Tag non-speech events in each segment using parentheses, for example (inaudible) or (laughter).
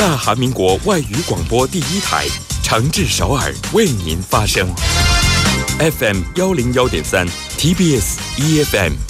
大韩民国外语广播第一台，长治首尔为您发声。FM 幺零幺点三，TBS EFM。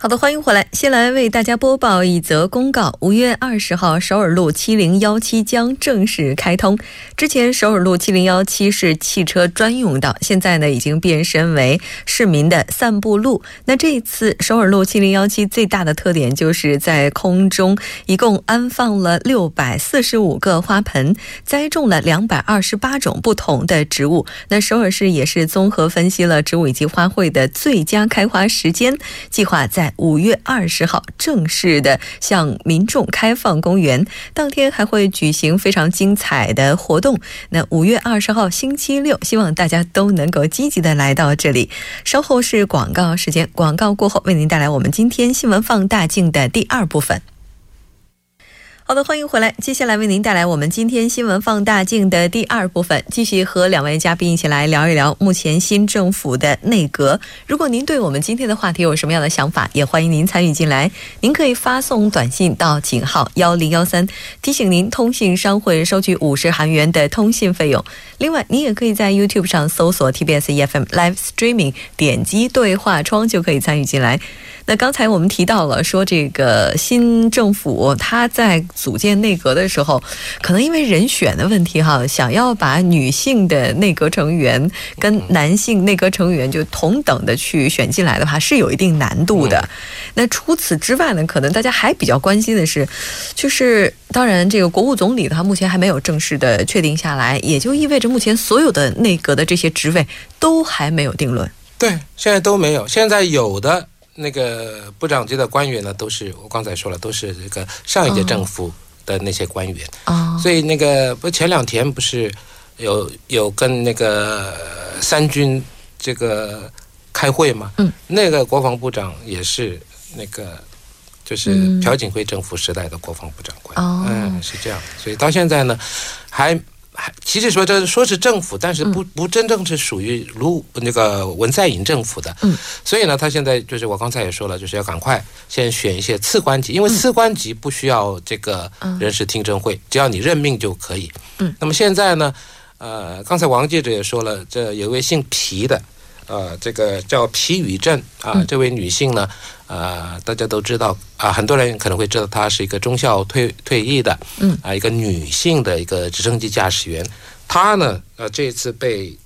好的，欢迎回来。先来为大家播报一则公告：五月二十号，首尔路七零幺七将正式开通。之前，首尔路七零幺七是汽车专用道，现在呢已经变身为市民的散步路。那这一次，首尔路七零幺七最大的特点就是在空中一共安放了六百四十五个花盆，栽种了两百二十八种不同的植物。那首尔市也是综合分析了植物以及花卉的最佳开花时间，计划在。五月二十号正式的向民众开放公园，当天还会举行非常精彩的活动。那五月二十号星期六，希望大家都能够积极的来到这里。稍后是广告时间，广告过后为您带来我们今天新闻放大镜的第二部分。好的，欢迎回来。接下来为您带来我们今天新闻放大镜的第二部分，继续和两位嘉宾一起来聊一聊目前新政府的内阁。如果您对我们今天的话题有什么样的想法，也欢迎您参与进来。您可以发送短信到井号幺零幺三，提醒您通信商会收取五十韩元的通信费用。另外，您也可以在 YouTube 上搜索 TBS EFM Live Streaming，点击对话窗就可以参与进来。那刚才我们提到了说，这个新政府他在组建内阁的时候，可能因为人选的问题哈，想要把女性的内阁成员跟男性内阁成员就同等的去选进来的话，是有一定难度的。那除此之外呢，可能大家还比较关心的是，就是当然这个国务总理的话，目前还没有正式的确定下来，也就意味着目前所有的内阁的这些职位都还没有定论。对，现在都没有，现在有的。那个部长级的官员呢，都是我刚才说了，都是这个上一届政府的那些官员啊。所以那个不前两天不是有有跟那个三军这个开会嘛？嗯，那个国防部长也是那个就是朴槿惠政府时代的国防部长官。嗯，是这样。所以到现在呢，还。其实说这说是政府，但是不不真正是属于卢那个文在寅政府的，嗯，所以呢，他现在就是我刚才也说了，就是要赶快先选一些次官级，因为次官级不需要这个人事听证会，只要你任命就可以，嗯。那么现在呢，呃，刚才王记者也说了，这有一位姓皮的。呃，这个叫皮宇镇啊，这位女性呢，呃，大家都知道啊，很多人可能会知道她是一个中校退退役的，嗯，啊，一个女性的一个直升机驾驶员，她呢，呃，这次被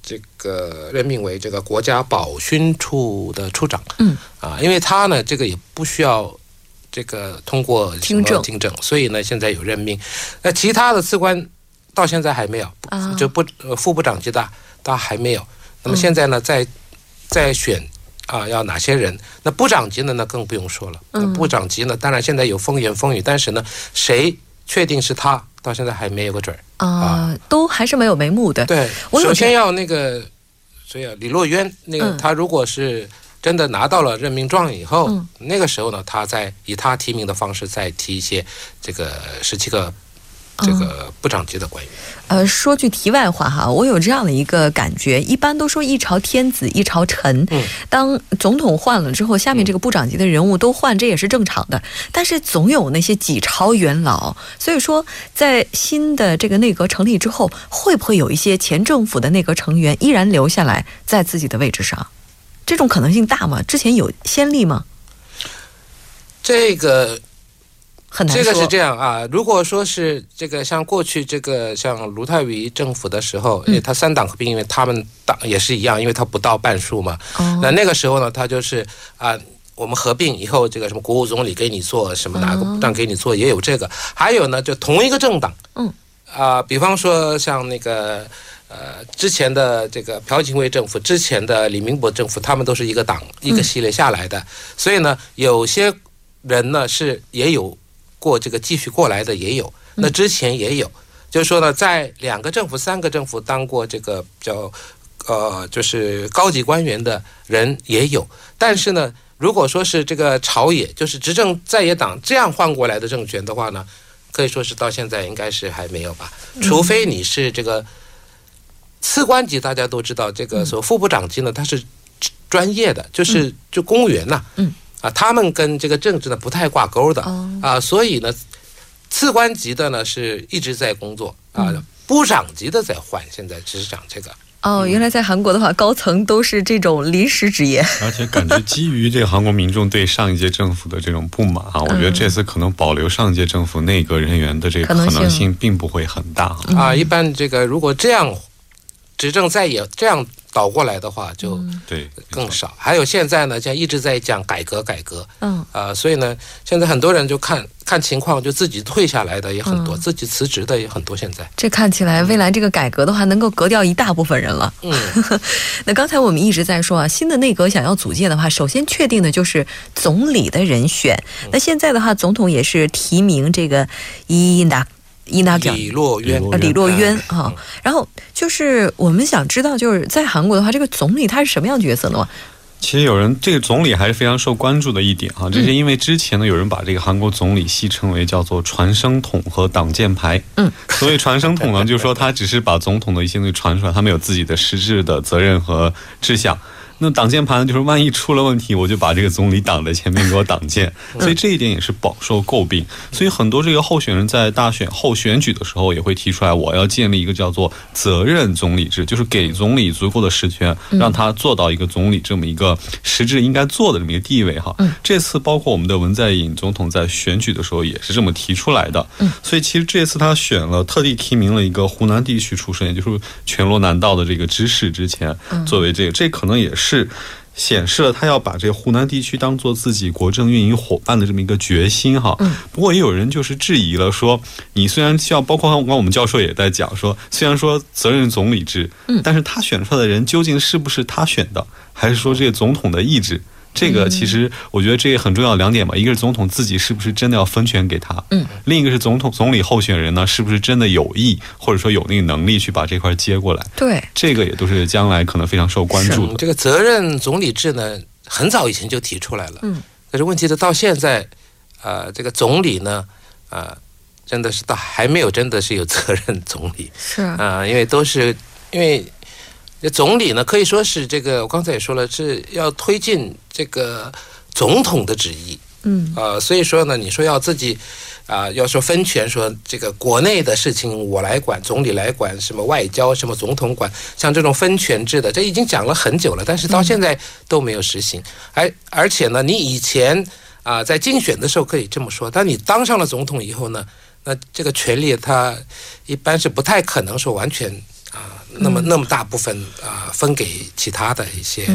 这个任命为这个国家保训处的处长，嗯，啊，因为她呢，这个也不需要这个通过听证。听证，所以呢，现在有任命，那其他的次官到现在还没有，就不副部长级的，他还没有。那么现在呢，在在选啊，要哪些人？那部长级的呢，更不用说了。嗯。部长级呢，当然现在有风言风语，但是呢，谁确定是他，到现在还没有个准儿啊，都还是没有眉目的。对，首先要那个，所以李洛渊，那个他如果是真的拿到了任命状以后，那个时候呢，他再以他提名的方式再提一些这个十七个。这个部长级的官员，呃，说句题外话哈，我有这样的一个感觉，一般都说一朝天子一朝臣，嗯，当总统换了之后，下面这个部长级的人物都换，这也是正常的。但是总有那些几朝元老，所以说在新的这个内阁成立之后，会不会有一些前政府的内阁成员依然留下来在自己的位置上？这种可能性大吗？之前有先例吗？这个。很难这个是这样啊，如果说是这个像过去这个像卢泰愚政府的时候，因为他三党合并，因为他们党也是一样，因为他不到半数嘛。那那个时候呢，他就是啊，我们合并以后，这个什么国务总理给你做什么，哪个部长给你做，也有这个。还有呢，就同一个政党，嗯，啊，比方说像那个呃，之前的这个朴槿惠政府，之前的李明博政府，他们都是一个党一个系列下来的，所以呢，有些人呢是也有过这个继续过来的，也有，那之前也有，就是说呢，在两个政府、三个政府当过这个叫呃，就是高级官员的人也有，但是呢，如果说是这个朝野，就是执政在野党这样换过来的政权的话呢，可以说是到现在应该是还没有吧，除非你是这个。次官级大家都知道，这个所副部长级呢，他是专业的，就是就公务员呐，嗯，啊，他们跟这个政治呢不太挂钩的，啊，所以呢，次官级的呢是一直在工作啊，部长级的在换，现在只是讲这个。哦，原来在韩国的话，高层都是这种临时职业。而且感觉基于这个韩国民众对上一届政府的这种不满啊，(laughs) 我觉得这次可能保留上一届政府内阁人员的这个可能性并不会很大啊。一般这个如果这样。执政再也这样倒过来的话，就对更少。还有现在呢，像一直在讲改革改革，嗯啊，所以呢，现在很多人就看看情况，就自己退下来的也很多，自己辞职的也很多。现在这看起来，未来这个改革的话，能够革掉一大部分人了。嗯，(laughs) 那刚才我们一直在说啊，新的内阁想要组建的话，首先确定的就是总理的人选。那现在的话，总统也是提名这个伊达。伊娜表李洛渊啊，李洛渊啊，然后就是我们想知道，就是在韩国的话，这个总理他是什么样角色呢？其实有人这个总理还是非常受关注的一点啊，这是因为之前呢，有人把这个韩国总理戏称为叫做传声筒和挡箭牌。嗯，所以传声筒呢，就是说他只是把总统的一些东西传出来，他没有自己的实质的责任和志向。那挡箭牌呢？就是万一出了问题，我就把这个总理挡在前面给我挡箭，(laughs) 所以这一点也是饱受诟病。所以很多这个候选人在大选后选举的时候也会提出来，我要建立一个叫做责任总理制，就是给总理足够的实权，让他做到一个总理这么一个实质应该做的这么一个地位哈。这次包括我们的文在寅总统在选举的时候也是这么提出来的。所以其实这次他选了，特地提名了一个湖南地区出身，也就是全罗南道的这个知事之前作为这个，这可能也是。是显示了他要把这个湖南地区当做自己国政运营伙伴的这么一个决心哈。嗯。不过也有人就是质疑了，说你虽然需要，包括刚刚我们教授也在讲说，虽然说责任总理制，嗯，但是他选出来的人究竟是不是他选的，还是说这个总统的意志？这个其实我觉得这也很重要两点吧，一个是总统自己是不是真的要分权给他，嗯，另一个是总统总理候选人呢是不是真的有意或者说有那个能力去把这块接过来？对，这个也都是将来可能非常受关注的。这个责任总理制呢，很早以前就提出来了，嗯，可是问题是到现在，呃，这个总理呢，呃，真的是到还没有真的是有责任总理，是啊，因为都是因为。这总理呢，可以说是这个，我刚才也说了，是要推进这个总统的旨意，嗯，啊，所以说呢，你说要自己啊，要说分权，说这个国内的事情我来管，总理来管，什么外交，什么总统管，像这种分权制的，这已经讲了很久了，但是到现在都没有实行。而而且呢，你以前啊，在竞选的时候可以这么说，但你当上了总统以后呢，那这个权利他一般是不太可能说完全啊。那么，那么大部分啊，分给其他的一些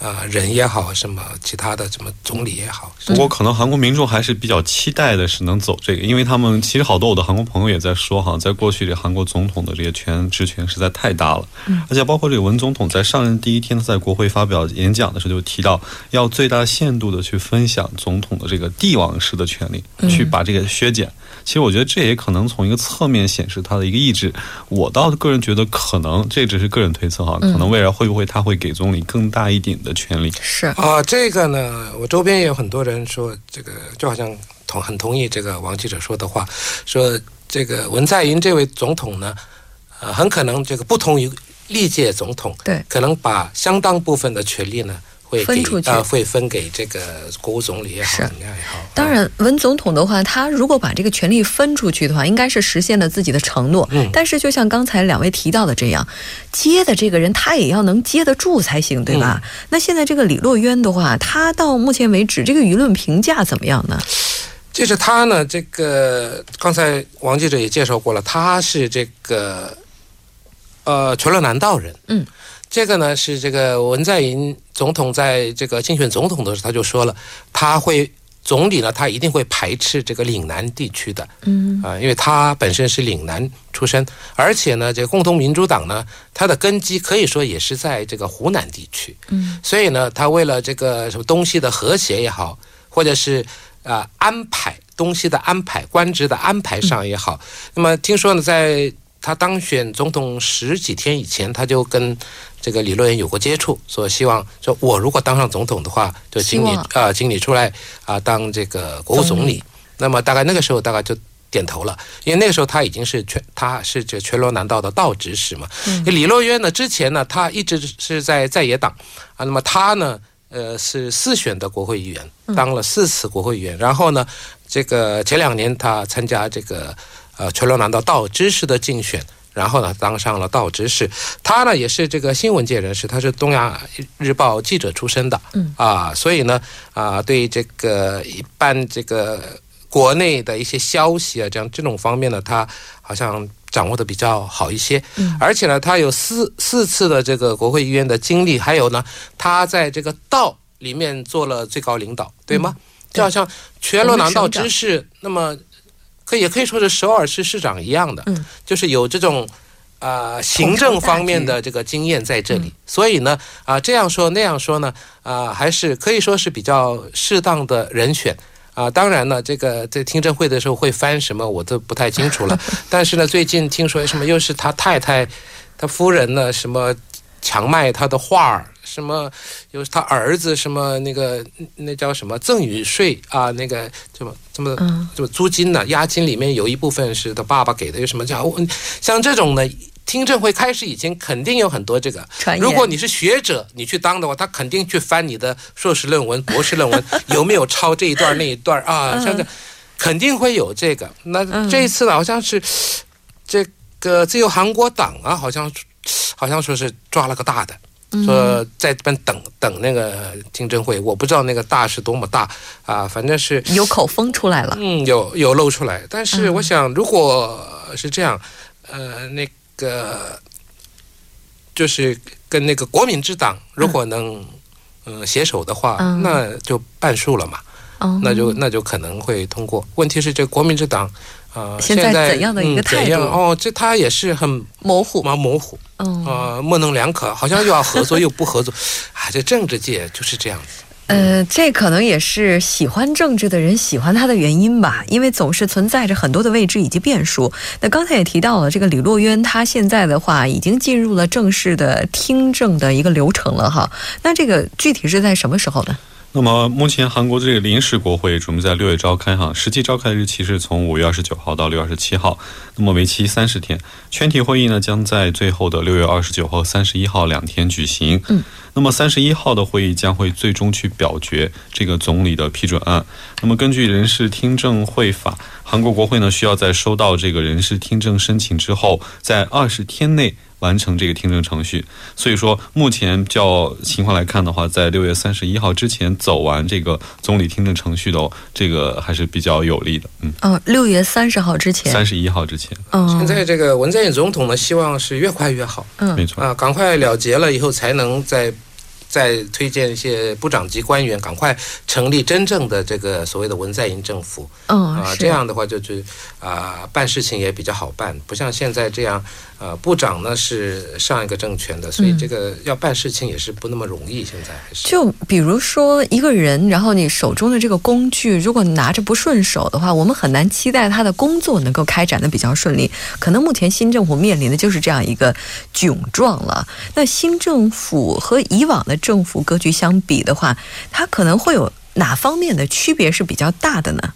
啊人也好，什么其他的什么总理也好。不过，可能韩国民众还是比较期待的是能走这个，因为他们其实好多我的韩国朋友也在说哈，在过去这韩国总统的这些权职权实在太大了，而且包括这个文总统在上任第一天在国会发表演讲的时候就提到，要最大限度的去分享总统的这个帝王式的权利，去把这个削减。其实我觉得这也可能从一个侧面显示他的一个意志。我倒个人觉得，可能这只是个人推测哈，可能未来会不会他会给总理更大一点的权利？是啊，这个呢，我周边也有很多人说，这个就好像同很同意这个王记者说的话，说这个文在寅这位总统呢，呃，很可能这个不同于历届总统，对，可能把相当部分的权利呢。会分出去，会分给这个国务总理也好，怎么样也好。当然，文总统的话，他如果把这个权力分出去的话，应该是实现了自己的承诺。嗯。但是，就像刚才两位提到的这样，接的这个人他也要能接得住才行，对吧？那现在这个李洛渊的话，他到目前为止这个舆论评价怎么样呢？就是他呢，这个刚才王记者也介绍过了，他是这个呃全罗南道人。嗯。这个呢是这个文在寅总统在这个竞选总统的时候，他就说了，他会总理呢，他一定会排斥这个岭南地区的，嗯。啊，因为他本身是岭南出身，而且呢，这个共同民主党呢，它的根基可以说也是在这个湖南地区，嗯，所以呢，他为了这个什么东西的和谐也好，或者是啊安排东西的安排、官职的安排上也好，那么听说呢，在他当选总统十几天以前，他就跟这个李洛渊有过接触，说希望说我如果当上总统的话，就请你啊，请你出来啊当这个国务总理。那么大概那个时候大概就点头了，因为那个时候他已经是全他是这全罗南道的道指使嘛。李洛渊呢之前呢他一直是在在野党啊，那么他呢呃是四选的国会议员，当了四次国会议员，然后呢这个前两年他参加这个。呃，全罗南道道知识的竞选，然后呢，当上了道知事。他呢，也是这个新闻界人士，他是东亚日报记者出身的，嗯啊，所以呢，啊，对这个一般这个国内的一些消息啊，这样这种方面呢，他好像掌握的比较好一些。嗯，而且呢，他有四四次的这个国会议员的经历，还有呢，他在这个道里面做了最高领导，对吗？就好像全罗南道知事，那么。可也可以说是首尔市市长一样的，就是有这种啊行政方面的这个经验在这里，所以呢啊这样说那样说呢啊还是可以说是比较适当的人选啊。当然呢，这个在听证会的时候会翻什么我都不太清楚了。(laughs) 但是呢，最近听说什么又是他太太、他夫人呢什么强卖他的画儿。什么？有他儿子什么那个那叫什么赠与税啊？那个什么什么什么租金呢？押金里面有一部分是他爸爸给的，有什么叫？像这种呢，听证会开始以前肯定有很多这个。如果你是学者，你去当的话，他肯定去翻你的硕士论文、博士论文，(laughs) 有没有抄这一段那一段啊？像这肯定会有这个。那这一次呢，好像是这个自由韩国党啊，好像好像说是抓了个大的。说在这边等等那个听证会，我不知道那个大是多么大啊，反正是有口风出来了，嗯，有有露出来。但是我想，如果是这样，呃，那个就是跟那个国民之党如果能嗯携手的话，那就半数了嘛，那就那就可能会通过。问题是这国民之党。呃，现在怎样的一个态度？哦，这他也是很模糊，蛮模糊，嗯，呃，模棱两可，好像又要合作又不合作，(laughs) 啊，这政治界就是这样子。呃，这可能也是喜欢政治的人喜欢他的原因吧，因为总是存在着很多的未知以及变数。那刚才也提到了，这个李洛渊他现在的话已经进入了正式的听证的一个流程了哈。那这个具体是在什么时候呢？那么目前韩国的这个临时国会准备在六月召开哈，实际召开的日期是从五月二十九号到六月二十七号，那么为期三十天。全体会议呢将在最后的六月二十九号、三十一号两天举行。嗯，那么三十一号的会议将会最终去表决这个总理的批准案。那么根据人事听证会法，韩国国会呢需要在收到这个人事听证申请之后，在二十天内。完成这个听证程序，所以说目前较情况来看的话，在六月三十一号之前走完这个总理听证程序的这个还是比较有利的。嗯，嗯，六月三十号之前，三十一号之前。嗯，现在这个文在寅总统呢，希望是越快越好。嗯，没错啊，赶快了结了以后，才能在。再推荐一些部长级官员，赶快成立真正的这个所谓的文在寅政府。嗯，啊，这样的话就是啊，办事情也比较好办，不像现在这样。呃，部长呢是上一个政权的，所以这个要办事情也是不那么容易。现在还是就比如说一个人，然后你手中的这个工具，如果拿着不顺手的话，我们很难期待他的工作能够开展的比较顺利。可能目前新政府面临的就是这样一个窘状了。那新政府和以往的政府格局相比的话，它可能会有哪方面的区别是比较大的呢？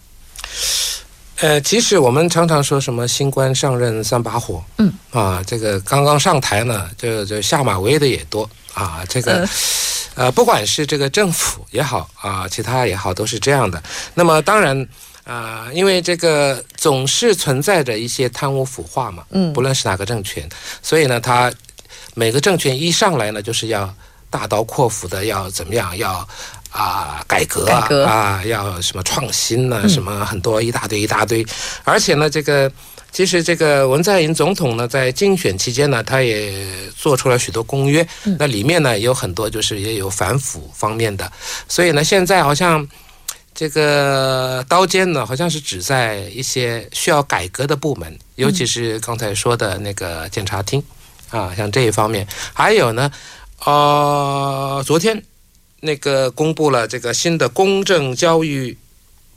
呃，其实我们常常说什么新官上任三把火，嗯，啊，这个刚刚上台呢，就就下马威的也多啊，这个，呃，不管是这个政府也好啊，其他也好，都是这样的。那么当然啊，因为这个总是存在着一些贪污腐化嘛，嗯，不论是哪个政权，所以呢，他每个政权一上来呢，就是要大刀阔斧的要怎么样要。啊，改革啊，啊，要什么创新呢？什么很多一大堆一大堆，而且呢，这个其实这个文在寅总统呢，在竞选期间呢，他也做出了许多公约，那里面呢有很多就是也有反腐方面的，所以呢，现在好像。这个刀尖呢，好像是指在一些需要改革的部门，尤其是刚才说的那个检察厅啊，像这一方面。还有呢，呃，昨天那个公布了这个新的公正教育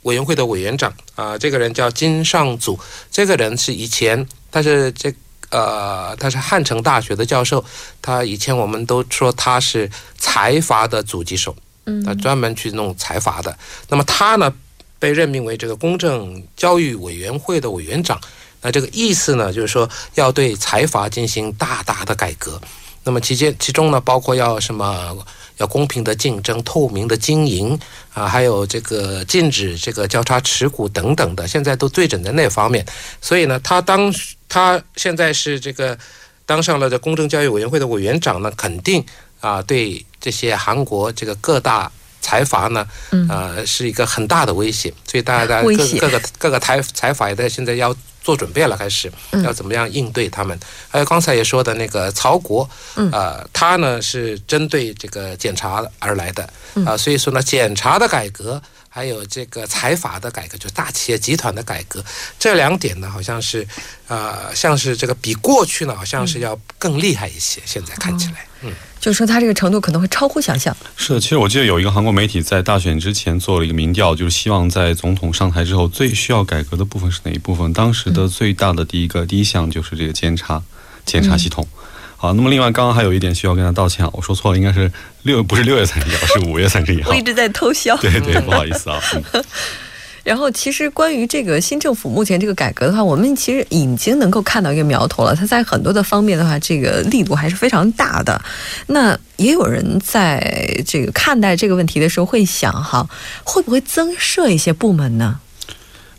委员会的委员长啊，这个人叫金尚祖，这个人是以前他是这呃他是汉城大学的教授，他以前我们都说他是财阀的阻击手。嗯他专门去弄财阀的，那么他呢，被任命为这个公正教育委员会的委员长。那这个意思呢，就是说要对财阀进行大大的改革。那么其间其中呢，包括要什么，要公平的竞争、透明的经营啊，还有这个禁止这个交叉持股等等的，现在都对准在那方面。所以呢，他当他现在是这个当上了这公正交易委员会的委员长呢，肯定。啊，对这些韩国这个各大财阀呢，呃，是一个很大的威胁，所以大家在各各个各个财财阀也在现在要做准备了，开始要怎么样应对他们。还有刚才也说的那个曹国，呃，他呢是针对这个检查而来的啊，所以说呢，检查的改革。还有这个财阀的改革，就大企业集团的改革，这两点呢，好像是，呃，像是这个比过去呢，好像是要更厉害一些。现在看起来，嗯，就是说它这个程度可能会超乎想象。是的，其实我记得有一个韩国媒体在大选之前做了一个民调，就是希望在总统上台之后最需要改革的部分是哪一部分？当时的最大的第一个第一项就是这个监察监察系统。好，那么另外刚刚还有一点需要跟他道歉，我说错了，应该是六不是六月三十一号，是五月三十一号。我一直在偷笑。对对，不好意思啊。(laughs) 然后其实关于这个新政府目前这个改革的话，我们其实已经能够看到一个苗头了。它在很多的方面的话，这个力度还是非常大的。那也有人在这个看待这个问题的时候会想哈，会不会增设一些部门呢？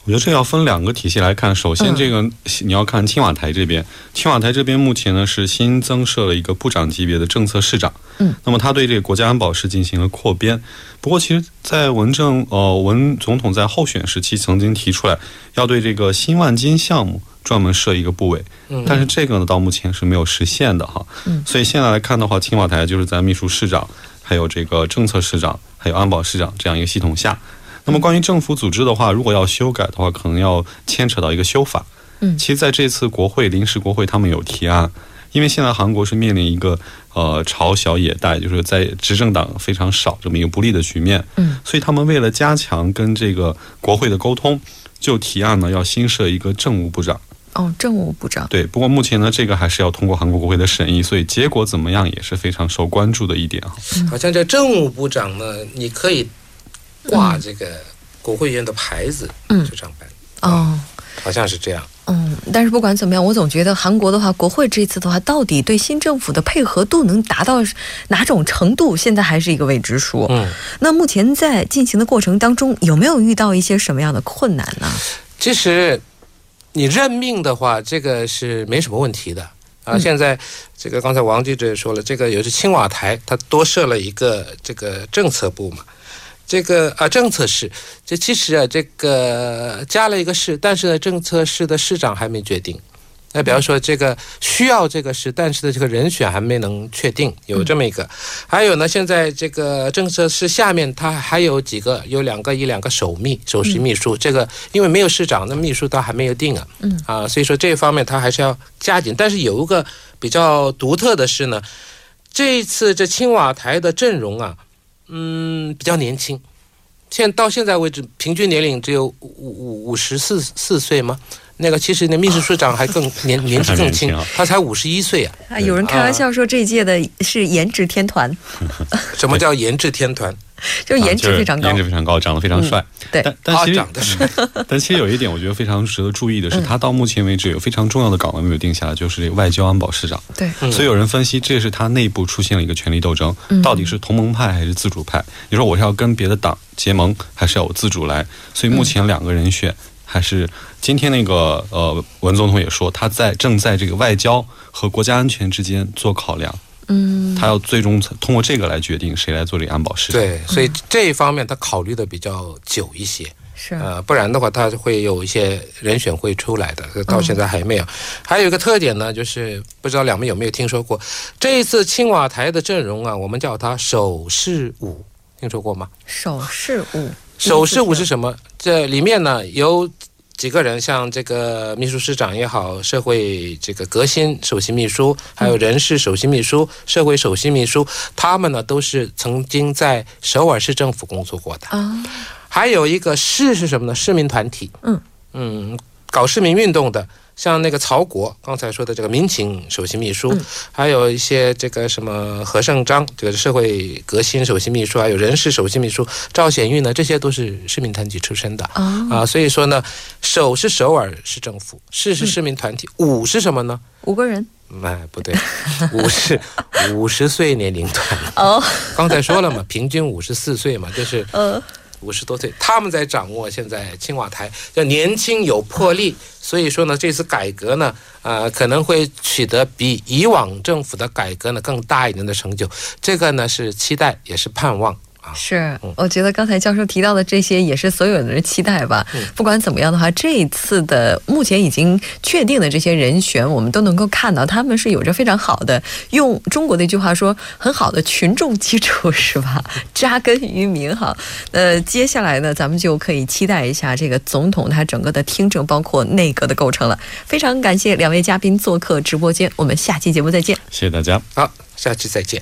我觉得这要分两个体系来看。首先，这个你要看青瓦台这边，青瓦台这边目前呢是新增设了一个部长级别的政策市长。嗯，那么他对这个国家安保是进行了扩编。不过，其实，在文政呃文总统在候选时期曾经提出来，要对这个新万金项目专门设一个部委。嗯，但是这个呢，到目前是没有实现的哈。嗯，所以现在来看的话，青瓦台就是在秘书市长、还有这个政策市长、还有安保市长这样一个系统下。那么关于政府组织的话，如果要修改的话，可能要牵扯到一个修法。嗯，其实在这次国会临时国会，他们有提案，因为现在韩国是面临一个呃朝小野大，就是在执政党非常少这么一个不利的局面。嗯，所以他们为了加强跟这个国会的沟通，就提案呢要新设一个政务部长。哦，政务部长。对，不过目前呢，这个还是要通过韩国国会的审议，所以结果怎么样也是非常受关注的一点啊。好像这政务部长呢，你可以。挂这个国会院的牌子，嗯，就上班哦，好像是这样。嗯，但是不管怎么样，我总觉得韩国的话，国会这次的话，到底对新政府的配合度能达到哪种程度，现在还是一个未知数。嗯，那目前在进行的过程当中，有没有遇到一些什么样的困难呢？其实，你任命的话，这个是没什么问题的啊。现在这个刚才王记者也说了，这个也是青瓦台，它多设了一个这个政策部嘛。这个啊，政策室，这其实啊，这个加了一个市，但是呢，政策市的市长还没决定。那比方说，这个需要这个市，但是的这个人选还没能确定，有这么一个。还有呢，现在这个政策室下面，他还有几个，有两个一两个首秘、首席秘书。这个因为没有市长，那秘书倒还没有定啊。嗯。啊，所以说这一方面他还是要加紧。但是有一个比较独特的是呢，这一次这青瓦台的阵容啊。嗯，比较年轻，现到现在为止，平均年龄只有五五五十四四岁吗？那个其实那秘书处长还更 (laughs) 年年纪更轻，他才五十一岁啊！啊，有人开玩笑说这届的是颜值天团。(laughs) 什么叫颜值天团？(laughs) 就颜值非常高，颜值非常高，长得非常帅。对，但但其实，但其实有一点，我觉得非常值得注意的是，他到目前为止有非常重要的岗位没有定下来，就是这个外交安保市长。对，所以有人分析，这是他内部出现了一个权力斗争，到底是同盟派还是自主派？你说我是要跟别的党结盟，还是要我自主来？所以目前两个人选，还是今天那个呃文总统也说，他在正在这个外交和国家安全之间做考量。嗯，他要最终通过这个来决定谁来做这个安保事。对，所以这一方面他考虑的比较久一些。是，呃，不然的话他会有一些人选会出来的，到现在还没有。还有一个特点呢，就是不知道两位有没有听说过，这一次青瓦台的阵容啊，我们叫它手势舞，听说过吗？首饰五，首事务是什么？这里面呢有几个人，像这个秘书师长也好，社会这个革新首席秘书，还有人事首席秘书、社会首席秘书，他们呢都是曾经在首尔市政府工作过的啊。还有一个市是什么呢？市民团体，嗯嗯，搞市民运动的。像那个曹国刚才说的这个民情首席秘书，还有一些这个什么何胜章，这个社会革新首席秘书，还有人事首席秘书赵显玉呢，这些都是市民团体出身的啊。所以说呢，首是首尔市政府，市是市民团体，五是什么呢？五个人？哎，不对，五是五十岁年龄段。哦，刚才说了嘛，平均五十四岁嘛，就是呃。五十多岁，他们在掌握现在青瓦台，要年轻有魄力，所以说呢，这次改革呢，呃，可能会取得比以往政府的改革呢更大一点的成就，这个呢是期待，也是盼望。是，我觉得刚才教授提到的这些也是所有人的期待吧。不管怎么样的话，这一次的目前已经确定的这些人选，我们都能够看到他们是有着非常好的，用中国的一句话说，很好的群众基础，是吧？扎根于民哈。呃，接下来呢，咱们就可以期待一下这个总统他整个的听证，包括内阁的构成了。非常感谢两位嘉宾做客直播间，我们下期节目再见。谢谢大家，好，下期再见。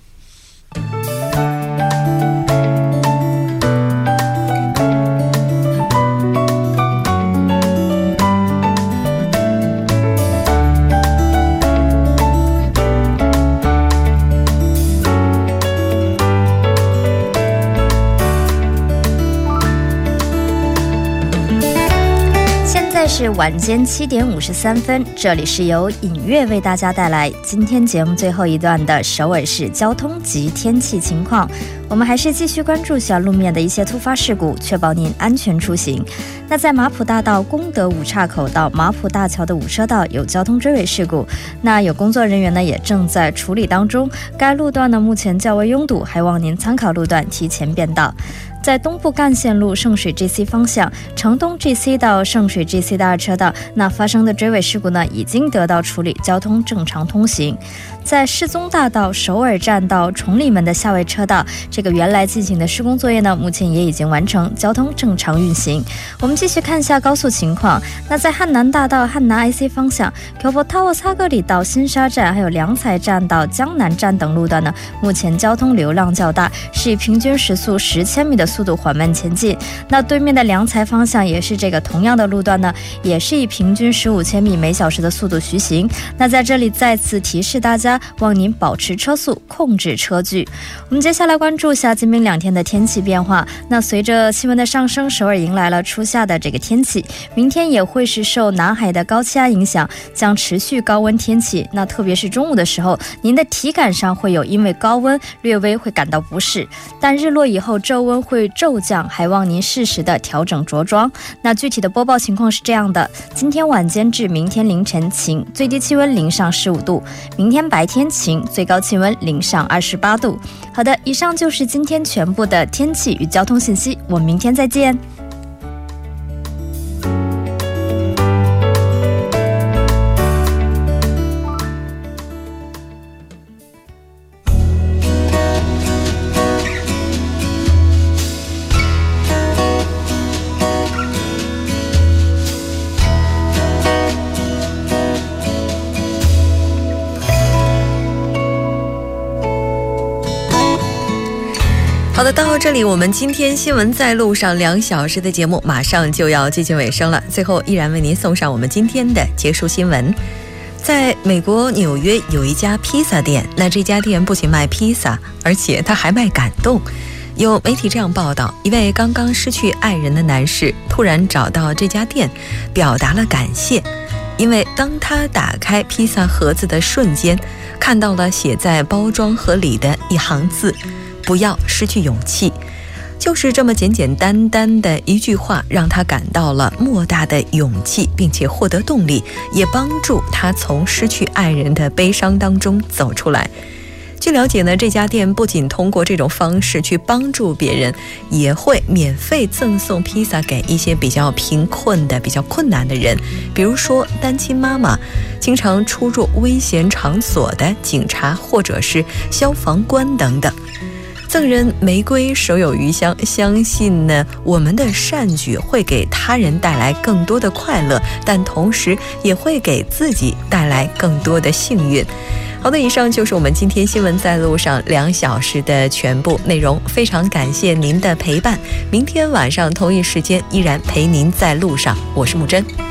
是晚间七点五十三分，这里是由影月为大家带来今天节目最后一段的首尔市交通及天气情况。我们还是继续关注下路面的一些突发事故，确保您安全出行。那在马浦大道功德五岔口到马浦大桥的五车道有交通追尾事故，那有工作人员呢也正在处理当中。该路段呢目前较为拥堵，还望您参考路段提前变道。在东部干线路圣水 GC 方向，城东 GC 到圣水 GC 的二车道，那发生的追尾事故呢，已经得到处理，交通正常通行。在世宗大道首尔站到崇礼门的下位车道，这个原来进行的施工作业呢，目前也已经完成，交通正常运行。我们继续看一下高速情况。那在汉南大道汉南 IC 方向，교포타워사거리到新沙站，还有良才站到江南站等路段呢，目前交通流量较大，是以平均时速十千米的速度缓慢前进。那对面的良才方向也是这个同样的路段呢，也是以平均十五千米每小时的速度徐行。那在这里再次提示大家。 望您保持车速，控制车距。我们接下来关注下今明两天的天气变化。那随着气温的上升，首尔迎来了初夏的这个天气。明天也会是受南海的高气压影响，将持续高温天气。那特别是中午的时候，您的体感上会有因为高温略微会感到不适。但日落以后，昼温会骤降，还望您适时的调整着装。那具体的播报情况是这样的：今天晚间至明天凌晨晴，最低气温零上十五度；明天白。白天晴，最高气温零上二十八度。好的，以上就是今天全部的天气与交通信息，我们明天再见。这里，我们今天新闻在路上两小时的节目马上就要接近尾声了。最后，依然为您送上我们今天的结束新闻。在美国纽约有一家披萨店，那这家店不仅卖披萨，而且他还卖感动。有媒体这样报道：一位刚刚失去爱人的男士突然找到这家店，表达了感谢，因为当他打开披萨盒子的瞬间，看到了写在包装盒里的一行字。不要失去勇气，就是这么简简单单的一句话，让他感到了莫大的勇气，并且获得动力，也帮助他从失去爱人的悲伤当中走出来。据了解呢，这家店不仅通过这种方式去帮助别人，也会免费赠送披萨给一些比较贫困的、比较困难的人，比如说单亲妈妈、经常出入危险场所的警察或者是消防官等等。赠人玫瑰，手有余香。相信呢，我们的善举会给他人带来更多的快乐，但同时也会给自己带来更多的幸运。好的，以上就是我们今天新闻在路上两小时的全部内容。非常感谢您的陪伴，明天晚上同一时间依然陪您在路上。我是木真。